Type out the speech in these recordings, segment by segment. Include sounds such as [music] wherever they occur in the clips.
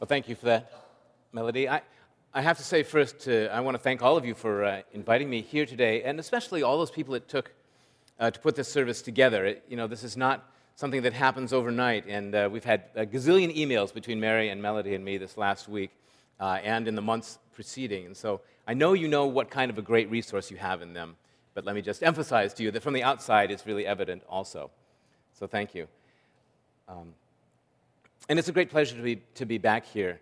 Well, thank you for that, Melody. I, I have to say first, uh, I want to thank all of you for uh, inviting me here today, and especially all those people it took uh, to put this service together. It, you know, this is not something that happens overnight, and uh, we've had a gazillion emails between Mary and Melody and me this last week uh, and in the months preceding. And so I know you know what kind of a great resource you have in them, but let me just emphasize to you that from the outside, it's really evident also. So thank you. Um, and it's a great pleasure to be, to be back here.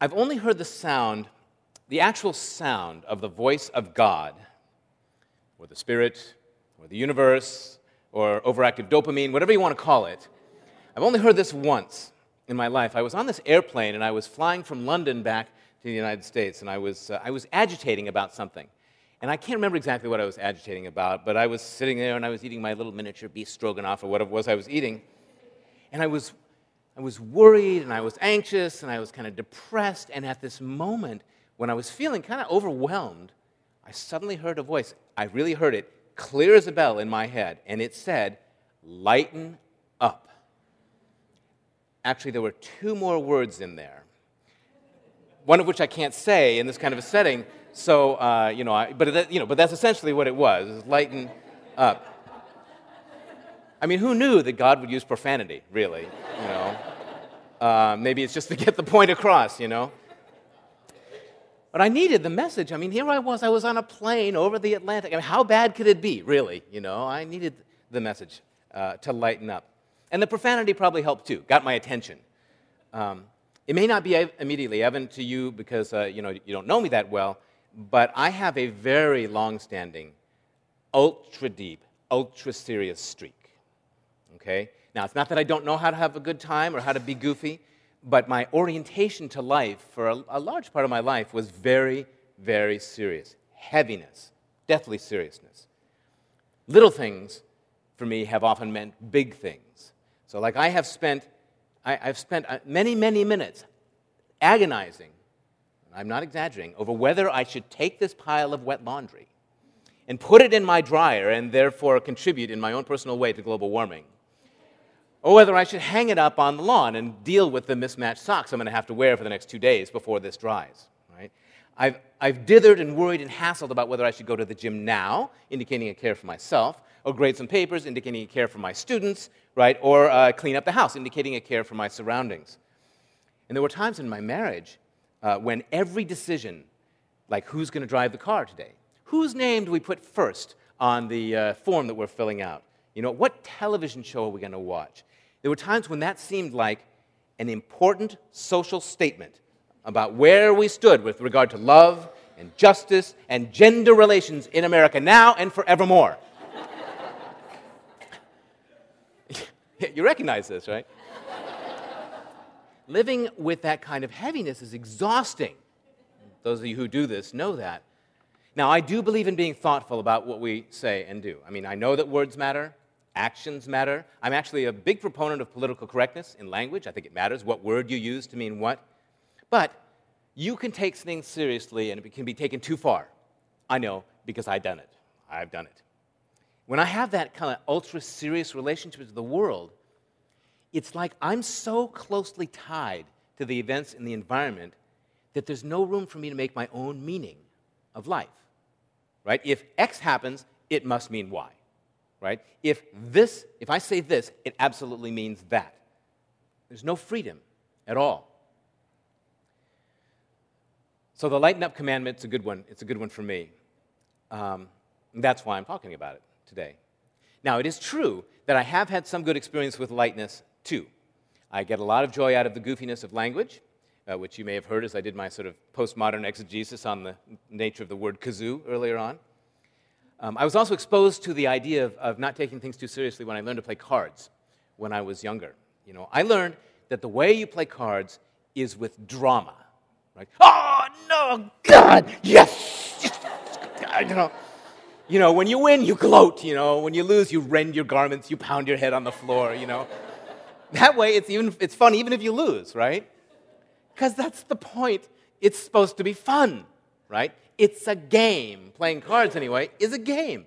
I've only heard the sound, the actual sound of the voice of God, or the Spirit, or the universe, or overactive dopamine, whatever you want to call it. I've only heard this once in my life. I was on this airplane and I was flying from London back to the United States, and I was, uh, I was agitating about something. And I can't remember exactly what I was agitating about, but I was sitting there and I was eating my little miniature beef stroganoff or whatever it was I was eating. And I was I was worried and I was anxious and I was kind of depressed. And at this moment, when I was feeling kind of overwhelmed, I suddenly heard a voice. I really heard it clear as a bell in my head. And it said, Lighten up. Actually, there were two more words in there, one of which I can't say in this kind of a setting. So, uh, you, know, I, but, that, you know, but that's essentially what it was, lighten up. I mean, who knew that God would use profanity, really? You know, uh, maybe it's just to get the point across, you know. But I needed the message. I mean, here I was. I was on a plane over the Atlantic. I mean, how bad could it be, really? You know, I needed the message uh, to lighten up. And the profanity probably helped too, got my attention. Um, it may not be immediately evident to you because uh, you know you don't know me that well, but I have a very long-standing, ultra deep, ultra serious streak okay? Now, it's not that I don't know how to have a good time or how to be goofy, but my orientation to life for a, a large part of my life was very, very serious. Heaviness, deathly seriousness. Little things for me have often meant big things. So, like, I have spent, I, have spent uh, many, many minutes agonizing, I'm not exaggerating, over whether I should take this pile of wet laundry and put it in my dryer and therefore contribute in my own personal way to global warming or whether I should hang it up on the lawn and deal with the mismatched socks I'm going to have to wear for the next two days before this dries. Right? I've, I've dithered and worried and hassled about whether I should go to the gym now, indicating a care for myself, or grade some papers, indicating a care for my students, right? Or uh, clean up the house, indicating a care for my surroundings. And there were times in my marriage uh, when every decision, like who's going to drive the car today, whose name do we put first on the uh, form that we're filling out, you know, what television show are we going to watch? There were times when that seemed like an important social statement about where we stood with regard to love and justice and gender relations in America now and forevermore. [laughs] you recognize this, right? Living with that kind of heaviness is exhausting. Those of you who do this know that. Now, I do believe in being thoughtful about what we say and do. I mean, I know that words matter, actions matter. I'm actually a big proponent of political correctness in language. I think it matters what word you use to mean what. But you can take things seriously and it can be taken too far. I know because I've done it. I've done it. When I have that kind of ultra serious relationship with the world, it's like I'm so closely tied to the events in the environment that there's no room for me to make my own meaning of life. Right? If X happens, it must mean Y right? If this, if I say this, it absolutely means that. There's no freedom at all. So the lighten up commandment, it's a good one. It's a good one for me. Um, that's why I'm talking about it today. Now, it is true that I have had some good experience with lightness too. I get a lot of joy out of the goofiness of language, uh, which you may have heard as I did my sort of postmodern exegesis on the nature of the word kazoo earlier on. Um, I was also exposed to the idea of, of not taking things too seriously when I learned to play cards when I was younger. You know, I learned that the way you play cards is with drama. Right? Oh no, God, yes, you know. You know, when you win, you gloat. You know, when you lose, you rend your garments, you pound your head on the floor. You know, that way it's even it's fun even if you lose, right? Because that's the point. It's supposed to be fun, right? It's a game. Playing cards, anyway, is a game.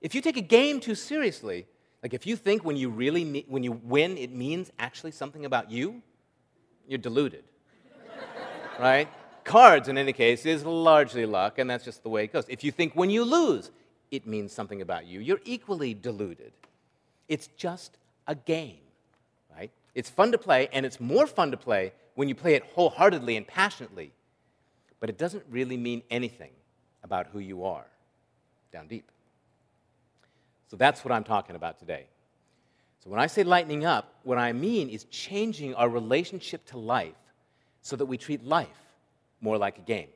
If you take a game too seriously, like if you think when you really when you win it means actually something about you, you're deluded. [laughs] right? Cards, in any case, is largely luck, and that's just the way it goes. If you think when you lose, it means something about you, you're equally deluded. It's just a game, right? It's fun to play, and it's more fun to play when you play it wholeheartedly and passionately. But it doesn't really mean anything about who you are down deep. So that's what I'm talking about today. So when I say lightening up, what I mean is changing our relationship to life so that we treat life more like a game.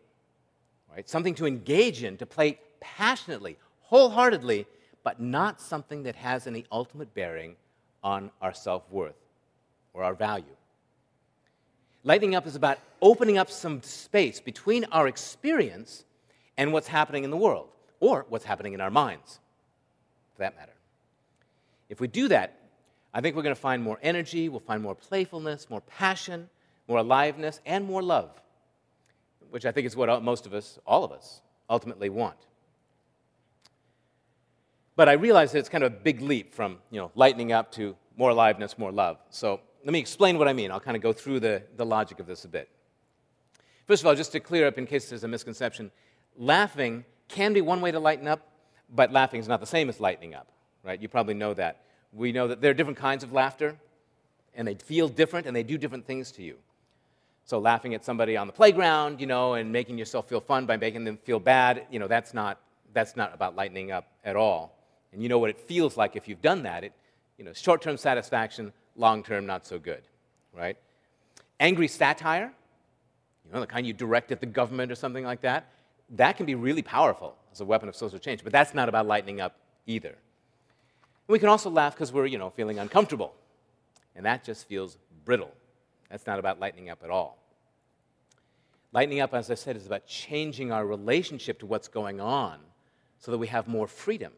Right? Something to engage in, to play passionately, wholeheartedly, but not something that has any ultimate bearing on our self worth or our value. Lightening up is about opening up some space between our experience and what's happening in the world, or what's happening in our minds for that matter. If we do that, I think we're going to find more energy, we'll find more playfulness, more passion, more aliveness, and more love, which I think is what most of us, all of us, ultimately want. But I realize that it's kind of a big leap from you know, lightening up to more aliveness, more love. So let me explain what I mean. I'll kind of go through the, the logic of this a bit. First of all, just to clear up in case there's a misconception, laughing can be one way to lighten up, but laughing is not the same as lightening up, right? You probably know that. We know that there are different kinds of laughter, and they feel different, and they do different things to you. So laughing at somebody on the playground, you know, and making yourself feel fun by making them feel bad, you know, that's not, that's not about lightening up at all. And you know what it feels like if you've done that. It, you know, short-term satisfaction, long-term not so good, right? Angry satire, you know, the kind you direct at the government or something like that, that can be really powerful as a weapon of social change, but that's not about lightening up either. we can also laugh because we're, you know, feeling uncomfortable, and that just feels brittle. That's not about lightening up at all. Lightening up, as I said, is about changing our relationship to what's going on so that we have more freedom.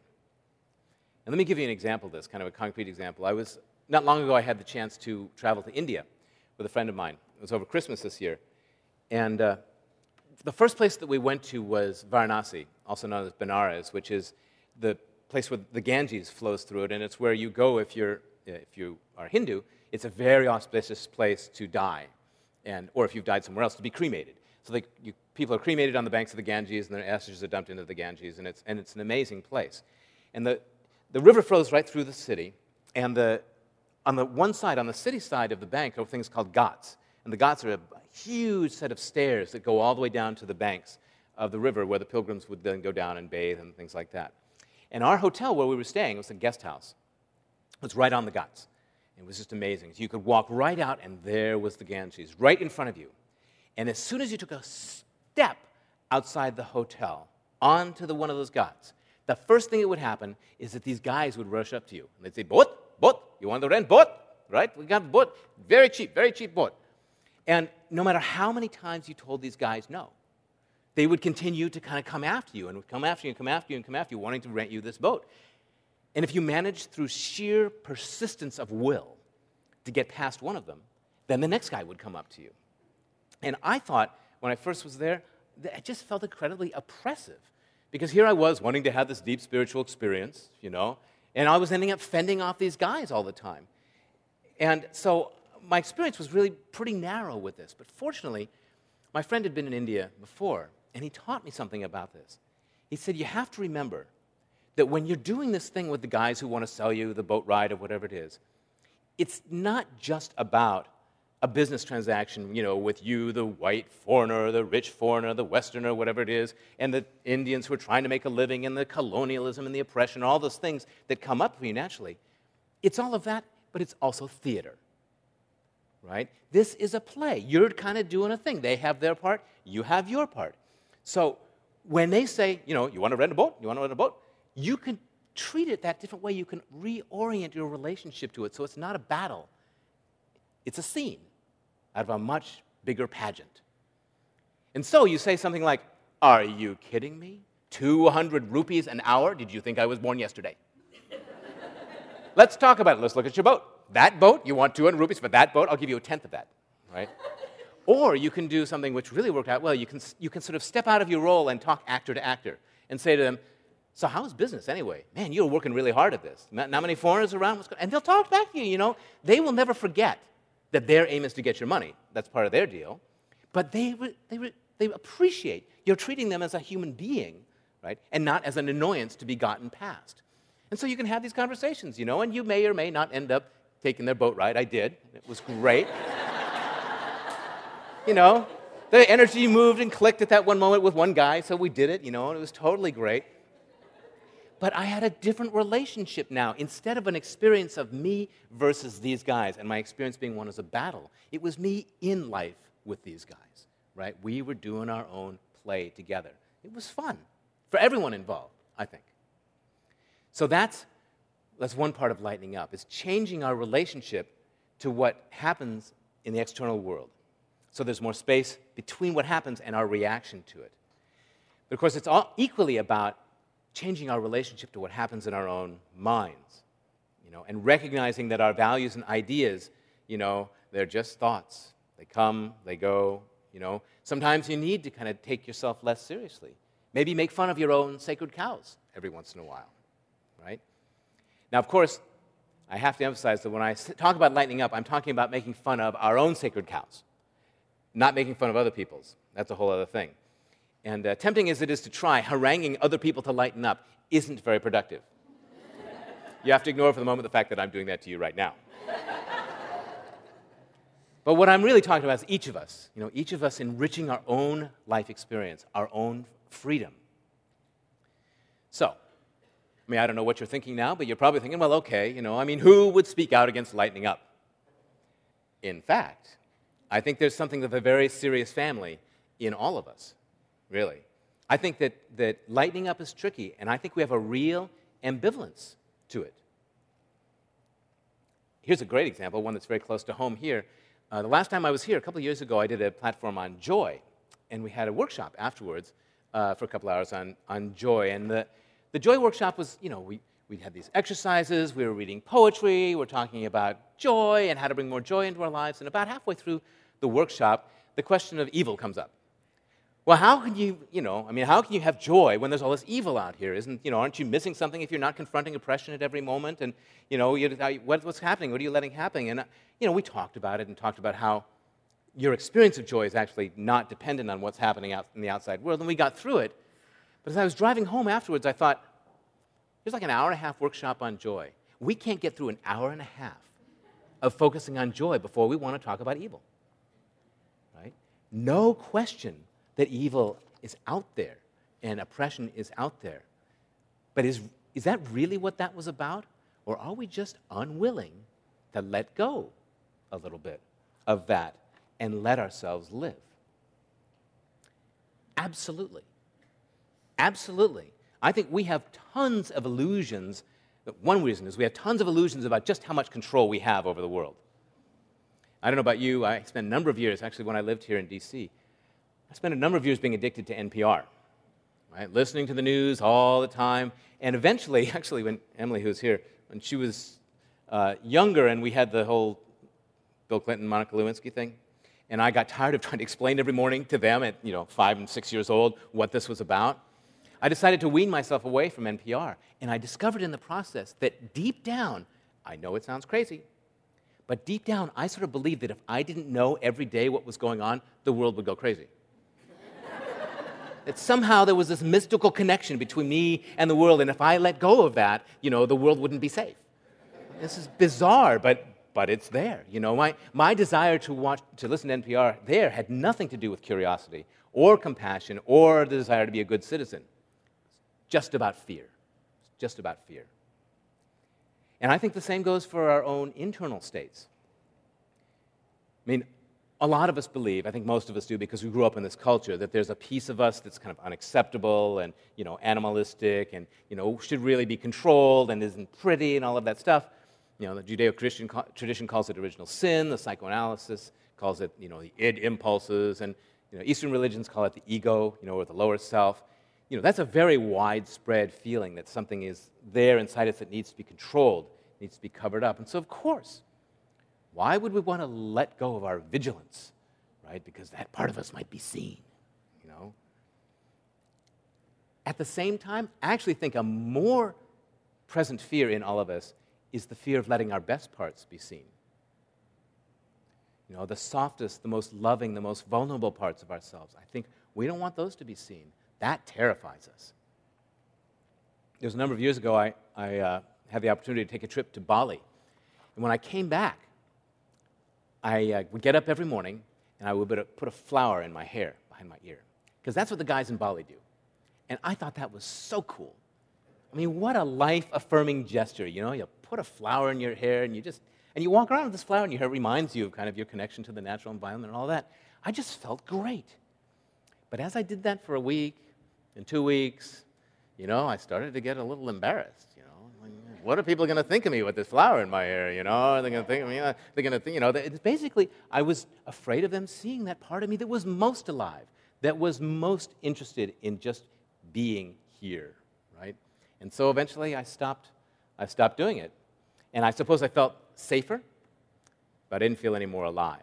And let me give you an example of this, kind of a concrete example. I was, not long ago, I had the chance to travel to India with a friend of mine. It was over Christmas this year. And uh, the first place that we went to was Varanasi, also known as Benares, which is the place where the Ganges flows through it, and it's where you go if, you're, if you are Hindu. It's a very auspicious place to die, and, or if you've died somewhere else, to be cremated. So they, you, people are cremated on the banks of the Ganges, and their ashes are dumped into the Ganges, and it's, and it's an amazing place. And the, the river flows right through the city, and the, on the one side, on the city side of the bank, are things called ghats. And the ghats are a huge set of stairs that go all the way down to the banks of the river where the pilgrims would then go down and bathe and things like that. And our hotel where we were staying was a guest house. It was right on the Ghats. It was just amazing. So you could walk right out, and there was the Ganges right in front of you. And as soon as you took a step outside the hotel onto the, one of those Ghats, the first thing that would happen is that these guys would rush up to you. And they'd say, Boat, boat, you want to rent boat? Right? We got boat. Very cheap, very cheap boat. And no matter how many times you told these guys no, they would continue to kind of come after you and would come after you and come after you and come after you, wanting to rent you this boat. And if you managed through sheer persistence of will to get past one of them, then the next guy would come up to you. And I thought, when I first was there, that it just felt incredibly oppressive. Because here I was wanting to have this deep spiritual experience, you know, and I was ending up fending off these guys all the time. And so my experience was really pretty narrow with this. But fortunately, my friend had been in India before, and he taught me something about this. He said, You have to remember that when you're doing this thing with the guys who want to sell you the boat ride or whatever it is, it's not just about a business transaction, you know, with you, the white foreigner, the rich foreigner, the westerner, whatever it is, and the Indians who are trying to make a living, and the colonialism and the oppression, all those things that come up for you naturally. It's all of that, but it's also theater right? This is a play. You're kind of doing a thing. They have their part, you have your part. So when they say, you know, you want to rent a boat, you want to rent a boat, you can treat it that different way. You can reorient your relationship to it so it's not a battle, it's a scene out of a much bigger pageant. And so you say something like, Are you kidding me? 200 rupees an hour? Did you think I was born yesterday? [laughs] Let's talk about it. Let's look at your boat that boat, you want 200 rupees for that boat, I'll give you a tenth of that, right? [laughs] or you can do something which really worked out well. You can, you can sort of step out of your role and talk actor to actor and say to them, so how's business anyway? Man, you're working really hard at this. Not, not many foreigners around. And they'll talk back to you, you know. They will never forget that their aim is to get your money. That's part of their deal. but they, they, they appreciate you're treating them as a human being, right? And not as an annoyance to be gotten past. And so you can have these conversations, you know, and you may or may not end up taking their boat ride. I did. It was great. [laughs] you know, the energy moved and clicked at that one moment with one guy, so we did it, you know, and it was totally great. But I had a different relationship now. Instead of an experience of me versus these guys, and my experience being one as a battle, it was me in life with these guys, right? We were doing our own play together. It was fun for everyone involved, I think. So that's, that's one part of lightening up, is changing our relationship to what happens in the external world. So there's more space between what happens and our reaction to it. But of course, it's all equally about changing our relationship to what happens in our own minds, you know, and recognizing that our values and ideas, you know, they're just thoughts. They come, they go, you know. Sometimes you need to kind of take yourself less seriously. Maybe make fun of your own sacred cows every once in a while, right? Now, of course, I have to emphasize that when I talk about lightening up, I'm talking about making fun of our own sacred cows, not making fun of other people's. That's a whole other thing. And uh, tempting as it is to try, haranguing other people to lighten up isn't very productive. you have to ignore for the moment the fact that I'm doing that to you right now. but what I'm really talking about is each of us, you know, each of us enriching our own life experience, our own freedom. So, I mean, I don't know what you're thinking now, but you're probably thinking, well, okay, you know, I mean, who would speak out against lightening up? In fact, I think there's something of a very serious family in all of us really. I think that, that lightening up is tricky, and I think we have a real ambivalence to it. Here's a great example, one that's very close to home here. Uh, the last time I was here, a couple of years ago, I did a platform on joy, and we had a workshop afterwards uh, for a couple hours on, on joy. And the, the joy workshop was, you know, we, we had these exercises, we were reading poetry, we we're talking about joy and how to bring more joy into our lives. And about halfway through the workshop, the question of evil comes up. Well, how can you, you know, I mean, how can you have joy when there's all this evil out here? Isn't, you know, aren't you missing something if you're not confronting oppression at every moment? And, you know, what, what's happening? What are you letting happen? And, uh, you know, we talked about it and talked about how your experience of joy is actually not dependent on what's happening out in the outside world. And we got through it. But as I was driving home afterwards, I thought, there's like an hour and a half workshop on joy. We can't get through an hour and a half of focusing on joy before we want to talk about evil. Right? No question that evil is out there and oppression is out there. But is, is that really what that was about? Or are we just unwilling to let go a little bit of that and let ourselves live? Absolutely. Absolutely. I think we have tons of illusions. One reason is we have tons of illusions about just how much control we have over the world. I don't know about you, I spent a number of years, actually, when I lived here in D.C., I spent a number of years being addicted to NPR, right? Listening to the news all the time. And eventually, [laughs] actually, when Emily, who's here, when she was uh, younger and we had the whole Bill Clinton, Monica Lewinsky thing, and I got tired of trying to explain every morning to them at you know, five and six years old what this was about, I decided to wean myself away from NPR. And I discovered in the process that deep down, I know it sounds crazy, but deep down, I sort of believed that if I didn't know every day what was going on, the world would go crazy that somehow there was this mystical connection between me and the world, and if I let go of that, you know, the world wouldn't be safe. This is bizarre, but, but it's there. You know, my, my desire to, watch, to listen to NPR there had nothing to do with curiosity or compassion or the desire to be a good citizen. It's just about fear. It's just about fear. And I think the same goes for our own internal states. I mean, a lot of us believe, I think most of us do because we grew up in this culture, that there's a piece of us that's kind of unacceptable and you know, animalistic and you know, should really be controlled and isn't pretty and all of that stuff. You know, the Judeo-Christian tradition calls it original sin. The psychoanalysis calls it you know, the id impulses. And you know, Eastern religions call it the ego, you know, or the lower self. You know, that's a very widespread feeling that something is there inside us that needs to be controlled, needs to be covered up. And so, of course, why would we want to let go of our vigilance, right? Because that part of us might be seen, you know? At the same time, I actually think a more present fear in all of us is the fear of letting our best parts be seen. you know, the softest, the most loving, the most vulnerable parts of ourselves. I think we don't want those to be seen. That terrifies us. There was a number of years ago, I, I uh, had the opportunity to take a trip to Bali. And when I came back, I uh, would get up every morning and I would put a flower in my hair behind my ear. Because that's what the guys in Bali do. And I thought that was so cool. I mean, what a life affirming gesture. You know, you put a flower in your hair and you just, and you walk around with this flower and your hair reminds you of kind of your connection to the natural environment and all that. I just felt great. But as I did that for a week and two weeks, you know, I started to get a little embarrassed. What are people going to think of me with this flower in my hair? You know, are they going to think of me? Uh, they're going to think, you know, it's basically, I was afraid of them seeing that part of me that was most alive, that was most interested in just being here, right? And so eventually I stopped, I stopped doing it. And I suppose I felt safer, but I didn't feel any more alive.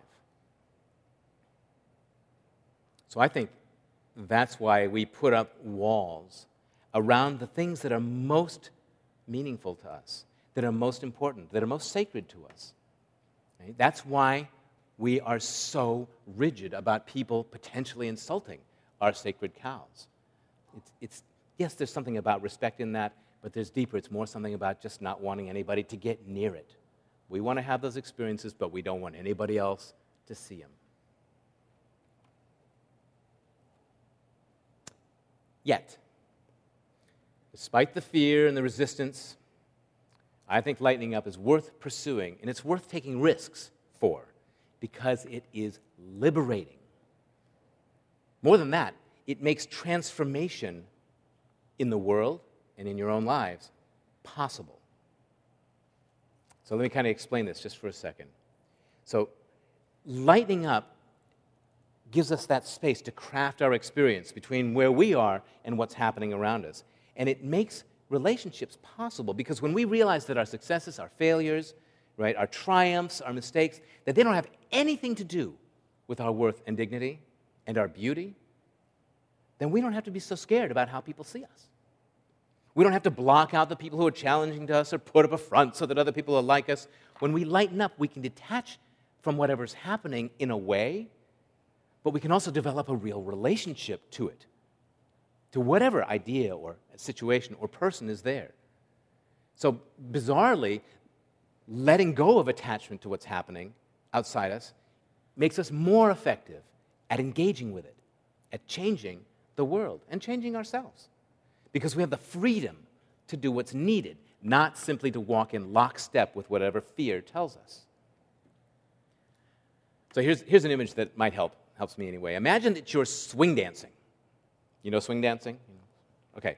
So I think that's why we put up walls around the things that are most meaningful to us, that are most important, that are most sacred to us. Right? That's why we are so rigid about people potentially insulting our sacred cows. It's, it's, yes, there's something about respect in that, but there's deeper. It's more something about just not wanting anybody to get near it. We want to have those experiences, but we don't want anybody else to see them. Yet, despite the fear and the resistance, I think lightening up is worth pursuing and it's worth taking risks for because it is liberating. More than that, it makes transformation in the world and in your own lives possible. So let me kind of explain this just for a second. So, lightening up gives us that space to craft our experience between where we are and what's happening around us. And it makes relationships possible because when we realize that our successes, our failures, right, our triumphs, our mistakes, that they don't have anything to do with our worth and dignity and our beauty, then we don't have to be so scared about how people see us. We don't have to block out the people who are challenging to us or put up a front so that other people will like us. When we lighten up, we can detach from whatever's happening in a way, but we can also develop a real relationship to it, to whatever idea or situation or person is there. So, bizarrely, letting go of attachment to what's happening outside us makes us more effective at engaging with it, at changing the world and changing ourselves. Because we have the freedom to do what's needed, not simply to walk in lockstep with whatever fear tells us. So here's, here's an image that might help, helps me anyway. Imagine that you're swing dancing. You know swing dancing? Okay.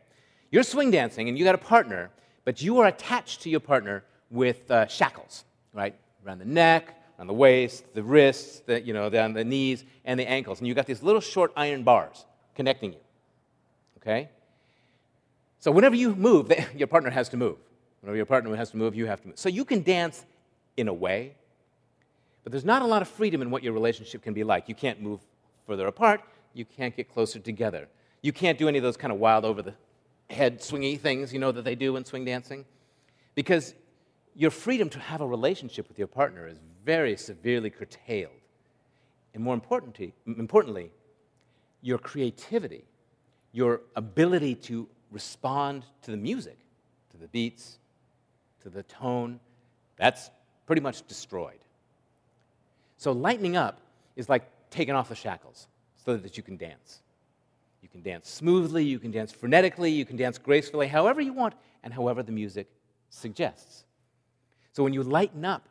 You're swing dancing and you got a partner, but you are attached to your partner with uh, shackles, right? Around the neck, around the waist, the wrists, the, you know, down the knees, and the ankles. And you've got these little short iron bars connecting you. Okay? So whenever you move, [laughs] your partner has to move. Whenever your partner has to move, you have to move. So you can dance in a way, but there's not a lot of freedom in what your relationship can be like. You can't move further apart, you can't get closer together. You can't do any of those kind of wild over the head swingy things, you know, that they do in swing dancing. Because your freedom to have a relationship with your partner is very severely curtailed. And more importantly, your creativity, your ability to respond to the music, to the beats, to the tone, that's pretty much destroyed. So, lightening up is like taking off the shackles so that you can dance. You can dance smoothly, you can dance frenetically, you can dance gracefully, however you want, and however the music suggests. So, when you lighten up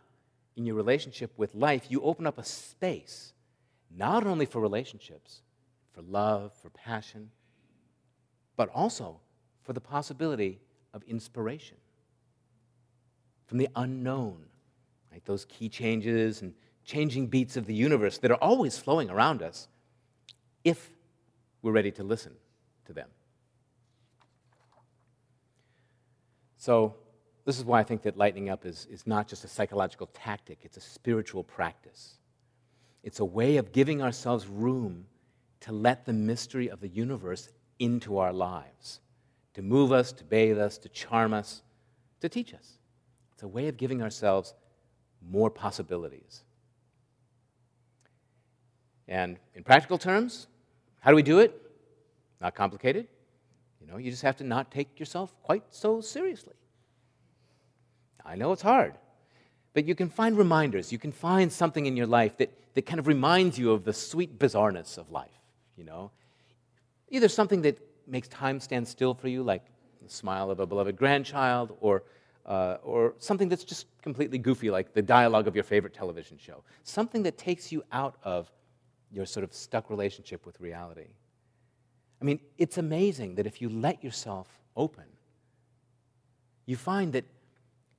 in your relationship with life, you open up a space not only for relationships, for love, for passion, but also for the possibility of inspiration from the unknown, right? Those key changes and changing beats of the universe that are always flowing around us if we're ready to listen to them. So, this is why I think that lightening up is, is not just a psychological tactic, it's a spiritual practice. It's a way of giving ourselves room to let the mystery of the universe into our lives, to move us, to bathe us, to charm us, to teach us. It's a way of giving ourselves more possibilities. And in practical terms, how do we do it? Not complicated. You know, you just have to not take yourself quite so seriously. I know it's hard, but you can find reminders. You can find something in your life that, that kind of reminds you of the sweet bizarreness of life, you know? Either something that makes time stand still for you, like the smile of a beloved grandchild, or, uh, or something that's just completely goofy, like the dialogue of your favorite television show. Something that takes you out of your sort of stuck relationship with reality. I mean, it's amazing that if you let yourself open, you find that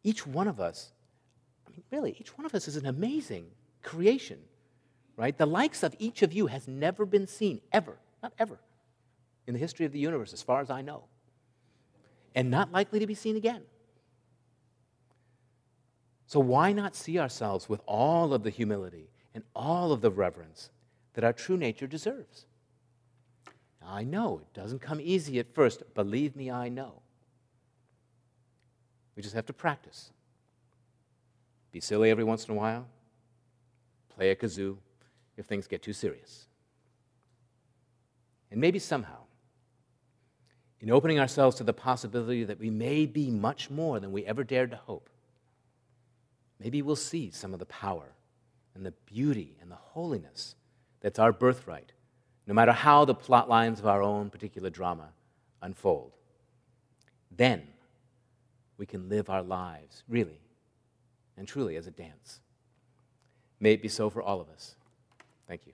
each one of us, I mean, really, each one of us is an amazing creation, right? The likes of each of you has never been seen, ever, not ever, in the history of the universe, as far as I know, and not likely to be seen again. So, why not see ourselves with all of the humility and all of the reverence that our true nature deserves? I know it doesn't come easy at first. Believe me, I know. We just have to practice. Be silly every once in a while. Play a kazoo if things get too serious. And maybe somehow, in opening ourselves to the possibility that we may be much more than we ever dared to hope, maybe we'll see some of the power and the beauty and the holiness that's our birthright no matter how the plot lines of our own particular drama unfold. Then we can live our lives really and truly as a dance. May it be so for all of us. Thank you.